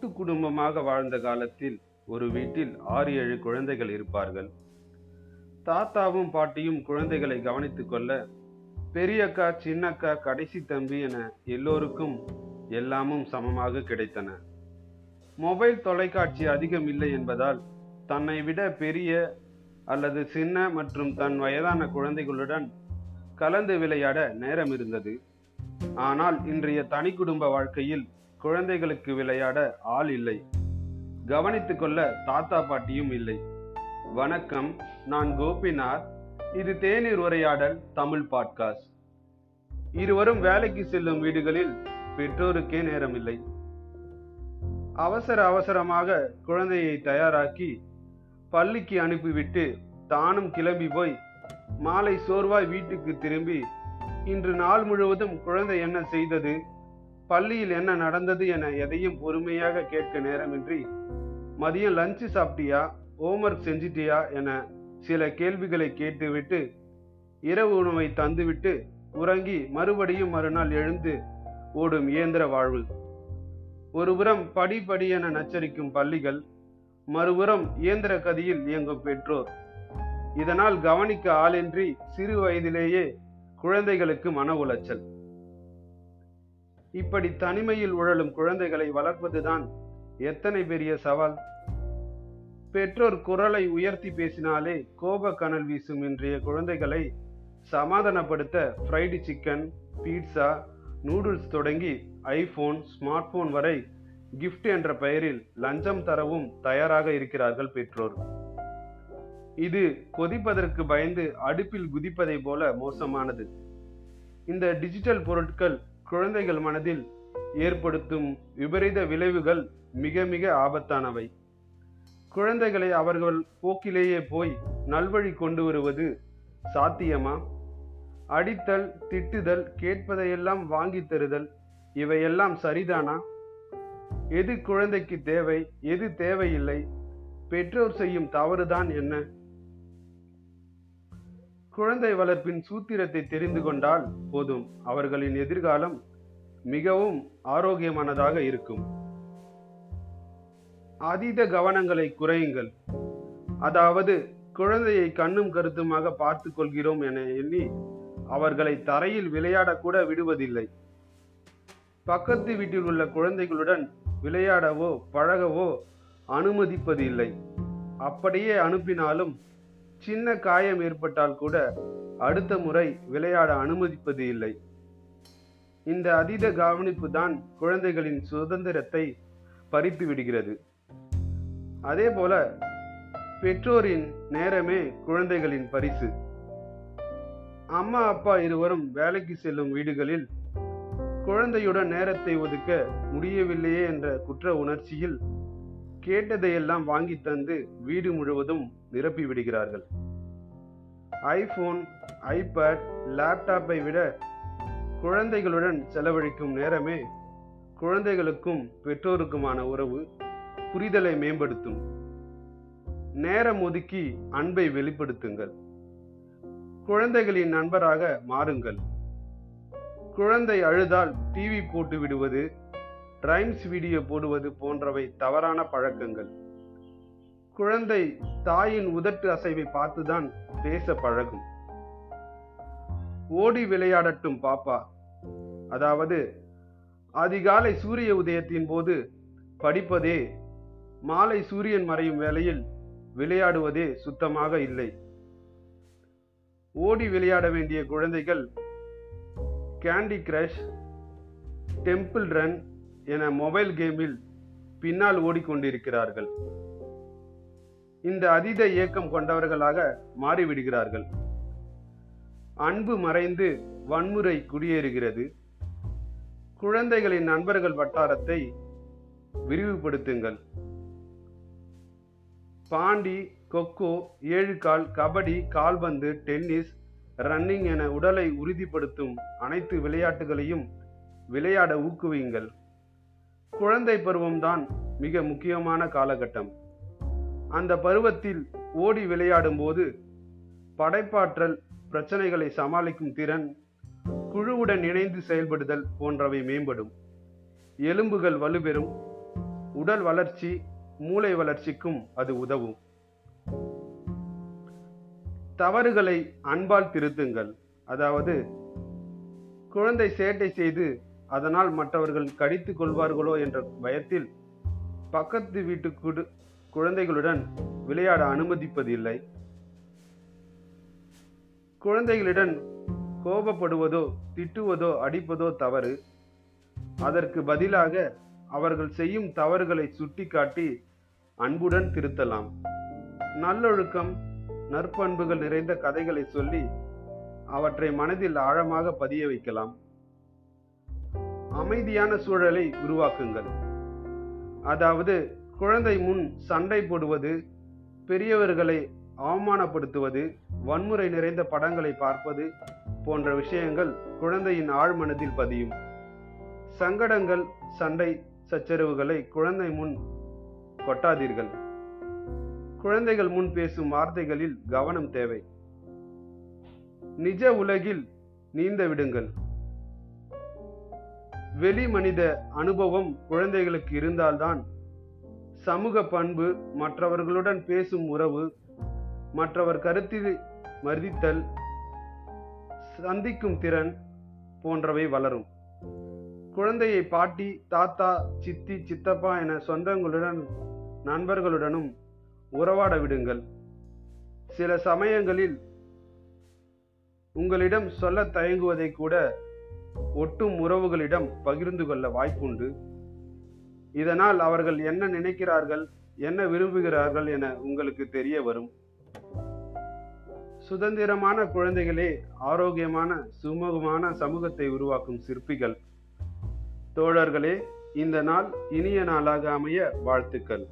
கூட்டு குடும்பமாக வாழ்ந்த காலத்தில் ஒரு வீட்டில் ஆறு ஏழு குழந்தைகள் இருப்பார்கள். தாத்தாவும் பாட்டியும் குழந்தைகளை கவனித்துக் கொள்ள பெரியக்கா சின்னக்கா கடைசி தம்பி என எல்லோருக்கும் எல்லாமும் சமமாக கிடைத்தன. மொபைல் தொலைக்காட்சி அதிகம் இல்லை என்பதால் தன்னை விட பெரிய அல்லது சின்ன மற்றும் தன் வயதான குழந்தைகளுடன் கலந்து விளையாட நேரம் இருந்தது. ஆனால் இன்றைய தனி குடும்ப வாழ்க்கையில் குழந்தைகளுக்கு விளையாட ஆள் இல்லை. கவனித்துக்கொள்ள தாத்தா பாட்டியும் இல்லை. வணக்கம் நான் கோபிநாத். இது தேநீர் உரையாடல் தமிழ் பாட்காஸ்ட். இருவரும் வேலைக்கு செல்லும் வீடுகளில் பெற்றோருக்கே நேரம் இல்லை அவசர அவசரமாக குழந்தையை தயாராக்கி பள்ளிக்கு அனுப்பிவிட்டு தானும் கிளம்பி போய் மாலை சோர்வாய் வீட்டுக்கு திரும்பி இன்று நாள் முழுவதும் குழந்தை என்ன செய்தது? பள்ளியில் என்ன நடந்தது என எதையும் பொறுமையாக கேட்க நேரமின்றி மதியம் லஞ்சு சாப்பிட்டியா? ஹோம்ஒர்க் செஞ்சிட்டியா? என சில கேள்விகளை கேட்டுவிட்டு இரவு உணவை தந்துவிட்டு உறங்கி மறுபடியும் மறுநாள் எழுந்து ஓடும் இயந்திர வாழ்வு. ஒருபுறம் படி படி என நச்சரிக்கும் பள்ளிகள் மறுபுறம் இயந்திர கதியில் இயங்கும் பெற்றோர். இதனால் கவனிக்க ஆளின்றி சிறு வயதிலேயே குழந்தைகளுக்கு மன உளைச்சல். இப்படி தனிமையில் உழலும் குழந்தைகளை வளர்ப்பதுதான் எத்தனை பெரிய சவால்? பெற்றோர் குரலை உயர்த்தி பேசினாலே கோப கனல் வீசும் இன்றைய குழந்தைகளை சமாதானப்படுத்த ஃப்ரைடு சிக்கன் பீட்சா நூடுல்ஸ் தொடங்கி ஐபோன் ஸ்மார்ட் போன் வரை கிஃப்ட் என்ற பெயரில் லஞ்சம் தரவும் தயாராக இருக்கிறார்கள் பெற்றோர். இது கொதிப்பதற்கு பயந்து அடுப்பில் குதிப்பதை போல மோசமானது. இந்த டிஜிட்டல் பொருட்கள் குழந்தைகள் மனதில் ஏற்படுத்தும் விபரீத விளைவுகள் மிக மிக ஆபத்தானவை. குழந்தைகளை அவர்கள் போக்கிலேயே போய் நல்வழி கொண்டு வருவது சாத்தியமா? அடித்தல் திட்டுதல் கேட்பதையெல்லாம் வாங்கி தருதல் இவையெல்லாம் சரிதானா? எது குழந்தைக்கு தேவை எது தேவையில்லை? பெற்றோர் செய்யும் தவறுதான் என்ன? குழந்தை வளர்ப்பின் சூத்திரத்தை தெரிந்து கொண்டால் போதும். அவர்களின் எதிர்காலம் மிகவும் ஆரோக்கியமானதாக இருக்கும். அதீத கவனங்களை குறையுங்கள். அதாவது குழந்தையை கண்ணும் கருத்துமாக பார்த்து கொள்கிறோம் என எண்ணி அவர்களை தரையில் விளையாடக்கூட விடுவதில்லை. பக்கத்து வீட்டில் உள்ள குழந்தைகளுடன் விளையாடவோ பழகவோ அனுமதிப்பது இல்லை அப்படியே அனுப்பினாலும் சின்ன காயம் ஏற்பட்டால் கூட அடுத்த முறை விளையாட அனுமதிப்பது இல்லை இந்த அதீத கவனிப்பு தான் குழந்தைகளின் சுதந்திரத்தை பறித்து விடுகிறது. அதே போல பெற்றோரின் நேரமே குழந்தைகளின் பரிசு. அம்மா அப்பா இருவரும் வேலைக்கு செல்லும் வீடுகளில் குழந்தையுடன் நேரத்தை ஒதுக்க முடியவில்லையே என்ற குற்ற உணர்ச்சியில் கேட்டதையெல்லாம் வாங்கி தந்து வீடு முழுவதும் நிரப்பி விடுகிறார்கள். ஐபோன் ஐபேட் லேப்டாப்பை விட குழந்தைகளுடன் செலவழிக்கும் நேரமே குழந்தைகளுக்கும் பெற்றோருக்குமான உறவு புரிதலை மேம்படுத்தும். நேரம் ஒதுக்கி அன்பை வெளிப்படுத்துங்கள். குழந்தைகளின் நண்பராக மாறுங்கள். குழந்தை அழுதால் டிவி போட்டு விடுவது ரைம்ஸ் வீடியோ போடுவது போன்றவை தவறான பழக்கங்கள். குழந்தை தாயின் உதட்டு அசைவை பார்த்துதான் பேச பழகும். ஓடி விளையாடட்டும் பாப்பா. அதாவது அதிகாலை சூரிய உதயத்தின் போது படிப்பதே மாலை சூரியன் மறையும் வேளையில் விளையாடுவதே சுத்தமாக இல்லை. ஓடி விளையாட வேண்டிய குழந்தைகள் கேண்டி கிரஷ் டெம்பிள் ரன் என மொபைல் கேமில் பின்னால் ஓடிக்கொண்டிருக்கிறார்கள். இந்த அதீத இயக்கம் கொண்டவர்களாக மாறிவிடுகிறார்கள். அன்பு மறைந்து வன்முறை குடியேறுகிறது. குழந்தைகளின் நண்பர்கள் வட்டாரத்தை விரிவுபடுத்துங்கள். பாண்டி கொக்கோ ஏழு கால் கபடி கால்பந்து டென்னிஸ் ரன்னிங் என உடலை உறுதிப்படுத்தும் அனைத்து விளையாட்டுகளையும் விளையாட ஊக்குவியுங்கள். குழந்தை பருவம்தான் மிக முக்கியமான காலகட்டம். அந்த பருவத்தில் ஓடி விளையாடும் போது படைப்பாற்றல் பிரச்சனைகளை சமாளிக்கும் திறன் குழுவுடன் இணைந்து செயல்படுதல் போன்றவை மேம்படும். எலும்புகள் வலுப்பெறும் உடல் வளர்ச்சி மூளை வளர்ச்சிக்கும் அது உதவும். தவறுகளை அன்பால் திருத்துங்கள். அதாவது குழந்தை சேட்டை செய்து அதனால் மற்றவர்கள் கடித்துக் கொள்வார்களோ என்ற பயத்தில் பக்கத்து வீட்டு குடு குழந்தைகளுடன் விளையாட அனுமதிப்பதில்லை. குழந்தைகளிடம் கோபப்படுவதோ திட்டுவதோ அடிப்பதோ தவறு. அதற்கு பதிலாக அவர்கள் செய்யும் தவறுகளை சுட்டிக்காட்டி அன்புடன் திருத்தலாம். நல்லொழுக்கம் நற்பண்புகள் நிறைந்த கதைகளை சொல்லி அவற்றை மனதில் ஆழமாக பதிய வைக்கலாம். அமைதியான சூழலை உருவாக்குங்கள். அதாவது குழந்தை முன் சண்டை போடுவது பெரியவர்களை அவமானப்படுத்துவது வன்முறை நிறைந்த படங்களை பார்ப்பது போன்ற விஷயங்கள் குழந்தையின் ஆழ்மனதில் பதியும். சங்கடங்கள் சண்டை சச்சரவுகளை குழந்தை முன் கொட்டாதீர்கள். குழந்தைகள் முன் பேசும் வார்த்தைகளில் கவனம் தேவை. நிஜ உலகில் நீந்த விடுங்கள். வெளி மனித அனுபவம் குழந்தைகளுக்கு இருந்தால்தான் சமூக பண்பு மற்றவர்களுடன் பேசும் உறவு மற்றவர் கருத்தில் மதித்தல் சந்திக்கும் திறன் போன்றவை வளரும். குழந்தையை பாட்டி தாத்தா சித்தி சித்தப்பா என சொந்தங்களுடன் நண்பர்களுடனும் உறவாட விடுங்கள். சில சமயங்களில் உங்களிடம் சொல்ல தயங்குவதை கூட ஒட்டும் உறவுகளிடம் பகிர்ந்து கொள்ள வாய்ப்புண்டு. இதனால் அவர்கள் என்ன நினைக்கிறார்கள் என்ன விரும்புகிறார்கள் என உங்களுக்கு தெரிய வரும். சுதந்திரமான குழந்தைகளே ஆரோக்கியமான சுமூகமான சமூகத்தை உருவாக்கும் சிற்பிகள். தோழர்களே இந்த நாள் இனிய நாளாக அமைய வாழ்த்துக்கள்.